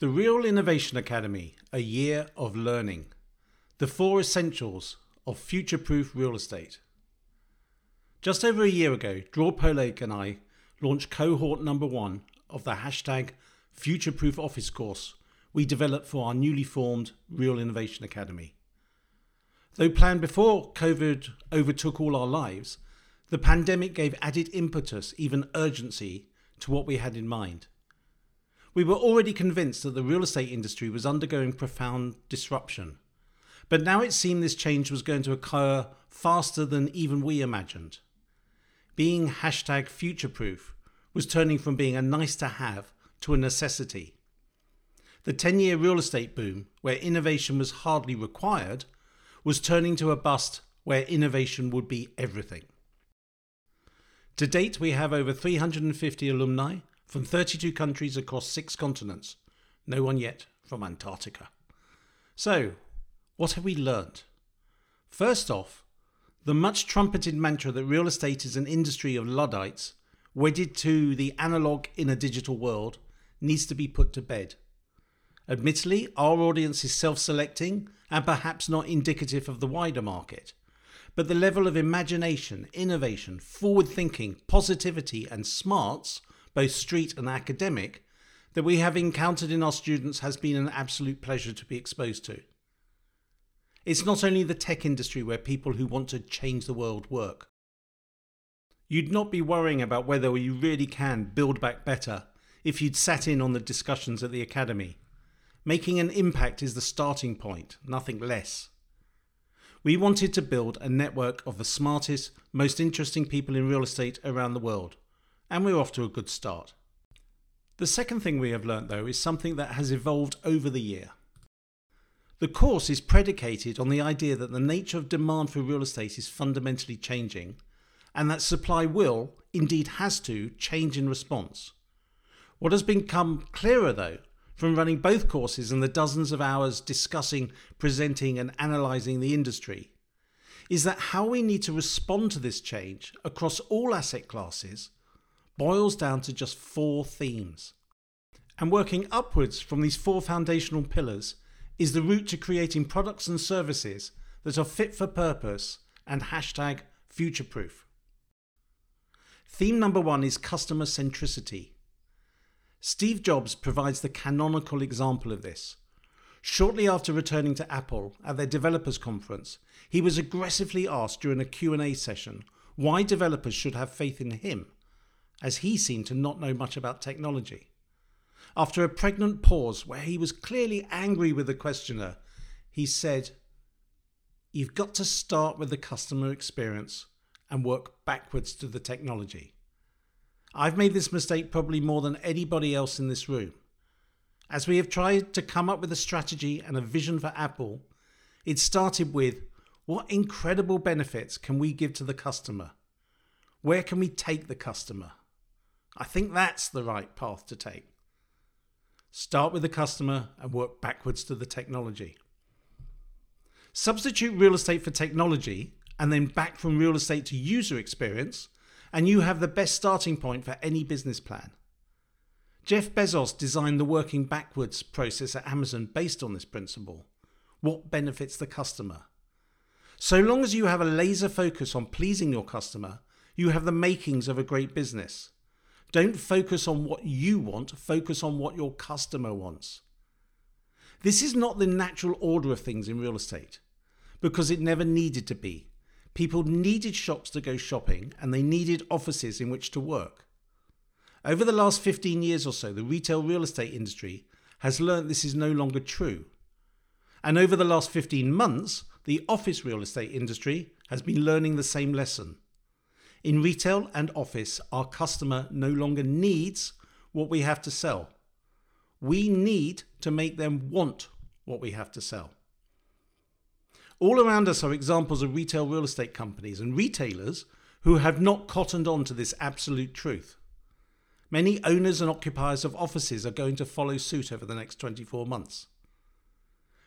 The Real Innovation Academy, a year of learning. The four essentials of future proof real estate. Just over a year ago, Dror Poleg and I launched cohort number one of the hashtag Future Proof Office course we developed for our newly formed Real Innovation Academy. Though planned before COVID overtook all our lives, the pandemic gave added impetus, even urgency, to what we had in mind. We were already convinced that the real estate industry was undergoing profound disruption. But now it seemed this change was going to occur faster than even we imagined. Being hashtag future proof was turning from being a nice to have to a necessity. The 10 year real estate boom, where innovation was hardly required, was turning to a bust where innovation would be everything. To date, we have over 350 alumni from 32 countries across six continents, no one yet from Antarctica. So, what have we learned? First off, the much trumpeted mantra that real estate is an industry of Luddites, wedded to the analog in a digital world, needs to be put to bed. Admittedly, our audience is self selecting and perhaps not indicative of the wider market. But the level of imagination, innovation, forward thinking, positivity, and smarts both street and academic, that we have encountered in our students has been an absolute pleasure to be exposed to. It's not only the tech industry where people who want to change the world work. You'd not be worrying about whether you really can build back better if you'd sat in on the discussions at the Academy. Making an impact is the starting point, nothing less. We wanted to build a network of the smartest, most interesting people in real estate around the world and we're off to a good start. The second thing we have learnt though is something that has evolved over the year. The course is predicated on the idea that the nature of demand for real estate is fundamentally changing and that supply will, indeed has to, change in response. What has become clearer though from running both courses and the dozens of hours discussing, presenting, and analysing the industry is that how we need to respond to this change across all asset classes boils down to just four themes. And working upwards from these four foundational pillars is the route to creating products and services that are fit for purpose and hashtag future proof. Theme number one is customer centricity. Steve Jobs provides the canonical example of this. Shortly after returning to Apple at their developers conference, he was aggressively asked during a Q&A session why developers should have faith in him as he seemed to not know much about technology. After a pregnant pause where he was clearly angry with the questioner, he said, You've got to start with the customer experience and work backwards to the technology. I've made this mistake probably more than anybody else in this room. As we have tried to come up with a strategy and a vision for Apple, it started with what incredible benefits can we give to the customer? Where can we take the customer? I think that's the right path to take. Start with the customer and work backwards to the technology. Substitute real estate for technology and then back from real estate to user experience, and you have the best starting point for any business plan. Jeff Bezos designed the working backwards process at Amazon based on this principle. What benefits the customer? So long as you have a laser focus on pleasing your customer, you have the makings of a great business. Don't focus on what you want, focus on what your customer wants. This is not the natural order of things in real estate because it never needed to be. People needed shops to go shopping and they needed offices in which to work. Over the last 15 years or so, the retail real estate industry has learnt this is no longer true. And over the last 15 months, the office real estate industry has been learning the same lesson. In retail and office, our customer no longer needs what we have to sell. We need to make them want what we have to sell. All around us are examples of retail real estate companies and retailers who have not cottoned on to this absolute truth. Many owners and occupiers of offices are going to follow suit over the next 24 months.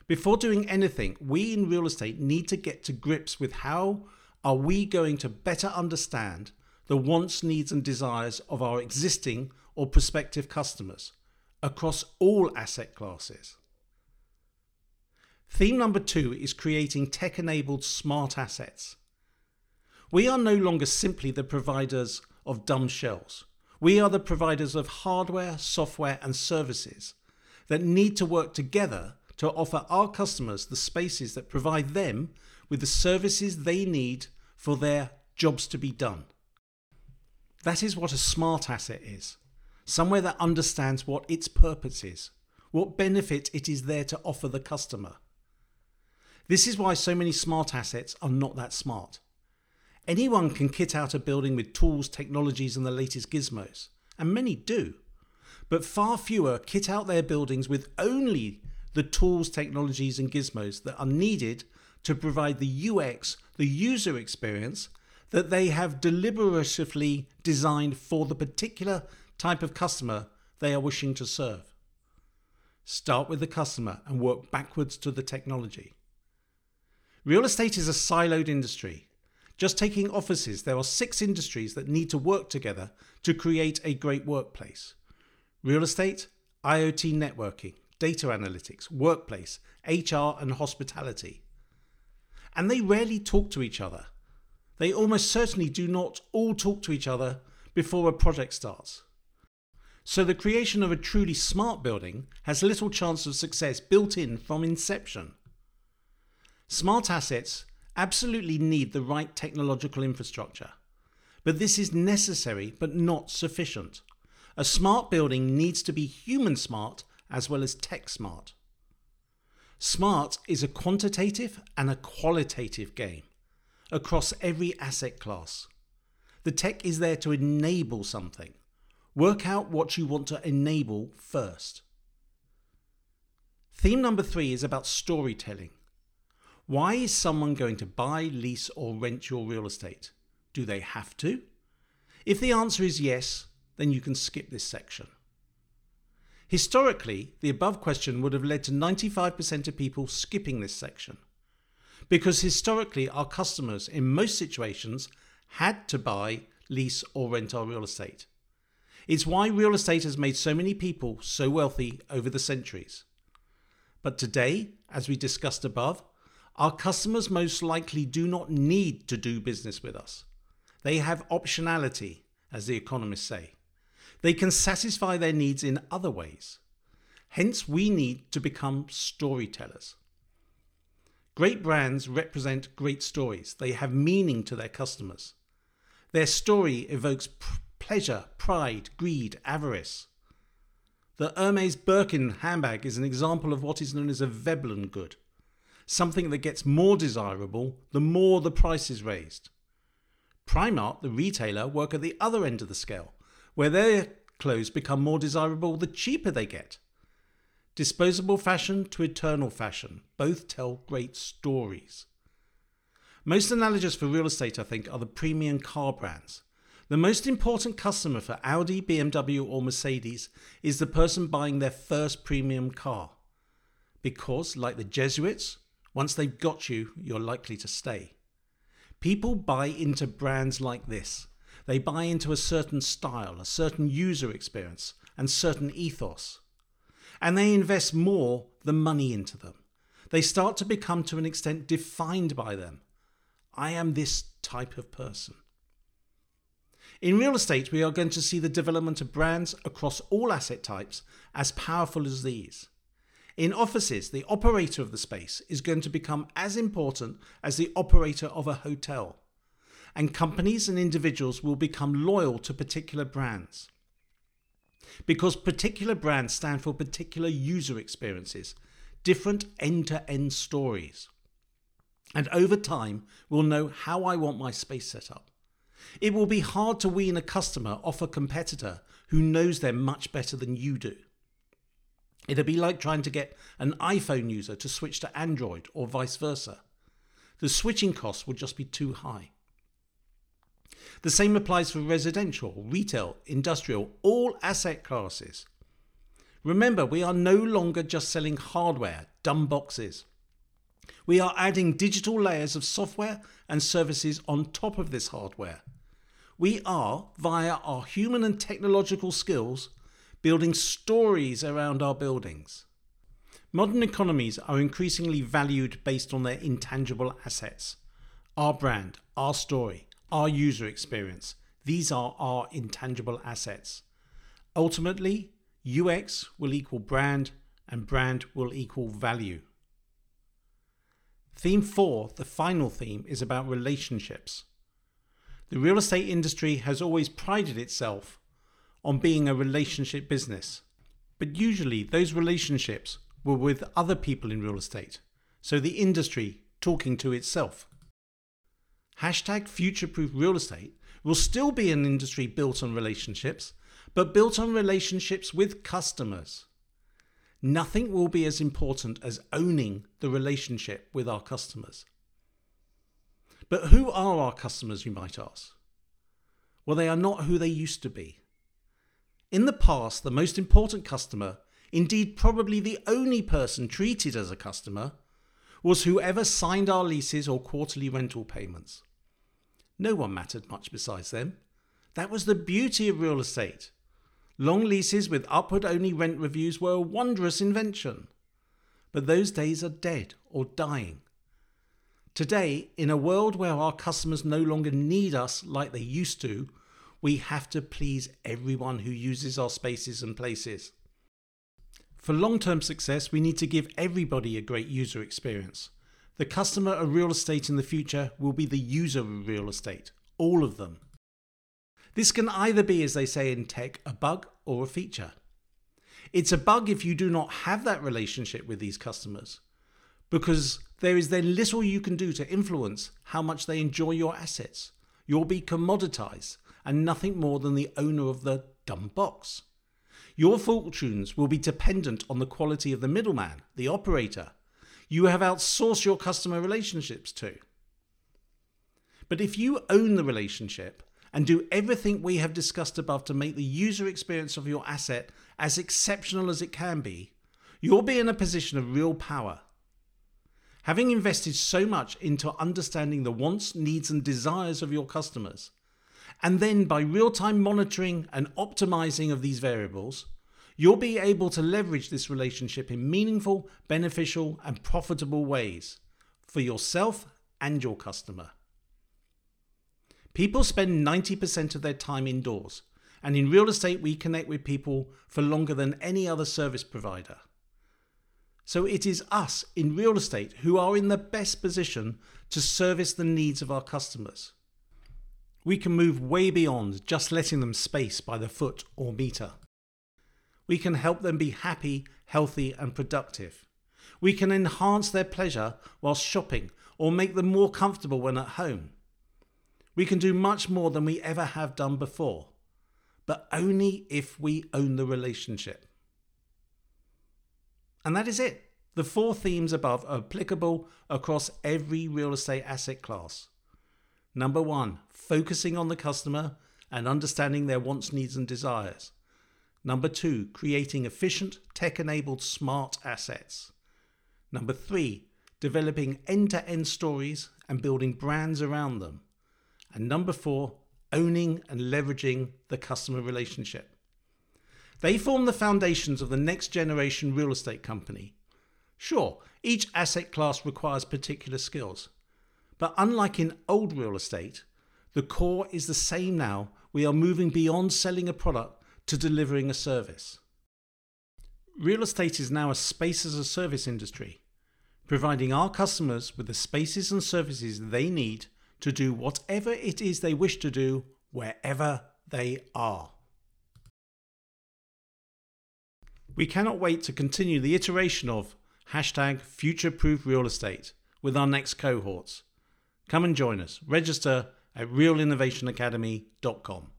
Before doing anything, we in real estate need to get to grips with how are we going to better understand the wants, needs, and desires of our existing or prospective customers across all asset classes. Theme number two is creating tech enabled smart assets. We are no longer simply the providers of dumb shells. We are the providers of hardware, software, and services that need to work together to offer our customers the spaces that provide them with the services they need for their jobs to be done. That is what a smart asset is somewhere that understands what its purpose is, what benefit it is there to offer the customer. This is why so many smart assets are not that smart. Anyone can kit out a building with tools, technologies, and the latest gizmos, and many do. But far fewer kit out their buildings with only the tools, technologies, and gizmos that are needed to provide the UX, the user experience, that they have deliberatively designed for the particular type of customer they are wishing to serve. Start with the customer and work backwards to the technology. Real estate is a siloed industry. Just taking offices, there are six industries that need to work together to create a great workplace real estate, IoT networking, data analytics, workplace, HR, and hospitality. And they rarely talk to each other. They almost certainly do not all talk to each other before a project starts. So the creation of a truly smart building has little chance of success built in from inception. Smart assets absolutely need the right technological infrastructure, but this is necessary but not sufficient. A smart building needs to be human smart as well as tech smart. Smart is a quantitative and a qualitative game across every asset class. The tech is there to enable something. Work out what you want to enable first. Theme number three is about storytelling. Why is someone going to buy, lease, or rent your real estate? Do they have to? If the answer is yes, then you can skip this section. Historically, the above question would have led to 95% of people skipping this section. Because historically, our customers, in most situations, had to buy, lease, or rent our real estate. It's why real estate has made so many people so wealthy over the centuries. But today, as we discussed above, our customers most likely do not need to do business with us. They have optionality, as the economists say. They can satisfy their needs in other ways. Hence, we need to become storytellers. Great brands represent great stories. They have meaning to their customers. Their story evokes pr- pleasure, pride, greed, avarice. The Hermes Birkin handbag is an example of what is known as a Veblen good something that gets more desirable the more the price is raised. Primark, the retailer, work at the other end of the scale, where their clothes become more desirable the cheaper they get. Disposable fashion to eternal fashion both tell great stories. Most analogous for real estate, I think, are the premium car brands. The most important customer for Audi, BMW, or Mercedes is the person buying their first premium car. Because, like the Jesuits, once they've got you, you're likely to stay. People buy into brands like this. They buy into a certain style, a certain user experience, and certain ethos. And they invest more than money into them. They start to become, to an extent, defined by them. I am this type of person. In real estate, we are going to see the development of brands across all asset types as powerful as these. In offices, the operator of the space is going to become as important as the operator of a hotel. And companies and individuals will become loyal to particular brands. Because particular brands stand for particular user experiences, different end to end stories. And over time, we'll know how I want my space set up. It will be hard to wean a customer off a competitor who knows them much better than you do. It'd be like trying to get an iPhone user to switch to Android or vice versa. The switching costs would just be too high. The same applies for residential, retail, industrial, all asset classes. Remember, we are no longer just selling hardware, dumb boxes. We are adding digital layers of software and services on top of this hardware. We are, via our human and technological skills, building stories around our buildings. Modern economies are increasingly valued based on their intangible assets. Our brand, our story, our user experience, these are our intangible assets. Ultimately, UX will equal brand and brand will equal value. Theme 4, the final theme, is about relationships. The real estate industry has always prided itself on being a relationship business, but usually those relationships were with other people in real estate, so the industry talking to itself. Hashtag future-proof real estate will still be an industry built on relationships, but built on relationships with customers. Nothing will be as important as owning the relationship with our customers. But who are our customers, you might ask? Well, they are not who they used to be. In the past, the most important customer, indeed probably the only person treated as a customer, was whoever signed our leases or quarterly rental payments. No one mattered much besides them. That was the beauty of real estate. Long leases with upward only rent reviews were a wondrous invention. But those days are dead or dying. Today, in a world where our customers no longer need us like they used to, we have to please everyone who uses our spaces and places. For long term success, we need to give everybody a great user experience. The customer of real estate in the future will be the user of real estate, all of them. This can either be, as they say in tech, a bug or a feature. It's a bug if you do not have that relationship with these customers, because there is then little you can do to influence how much they enjoy your assets. You'll be commoditized and nothing more than the owner of the dumb box. Your fortunes will be dependent on the quality of the middleman, the operator, you have outsourced your customer relationships to. But if you own the relationship and do everything we have discussed above to make the user experience of your asset as exceptional as it can be, you'll be in a position of real power. Having invested so much into understanding the wants, needs, and desires of your customers, and then by real time monitoring and optimizing of these variables, you'll be able to leverage this relationship in meaningful, beneficial, and profitable ways for yourself and your customer. People spend 90% of their time indoors, and in real estate, we connect with people for longer than any other service provider. So it is us in real estate who are in the best position to service the needs of our customers. We can move way beyond just letting them space by the foot or meter. We can help them be happy, healthy, and productive. We can enhance their pleasure while shopping or make them more comfortable when at home. We can do much more than we ever have done before, but only if we own the relationship. And that is it. The four themes above are applicable across every real estate asset class. Number one, focusing on the customer and understanding their wants, needs, and desires. Number two, creating efficient, tech enabled smart assets. Number three, developing end to end stories and building brands around them. And number four, owning and leveraging the customer relationship. They form the foundations of the next generation real estate company. Sure, each asset class requires particular skills. But unlike in old real estate, the core is the same now. We are moving beyond selling a product to delivering a service. Real estate is now a space as a service industry, providing our customers with the spaces and services they need to do whatever it is they wish to do wherever they are. We cannot wait to continue the iteration of hashtag future-proof real estate with our next cohorts. Come and join us. Register at realinnovationacademy.com.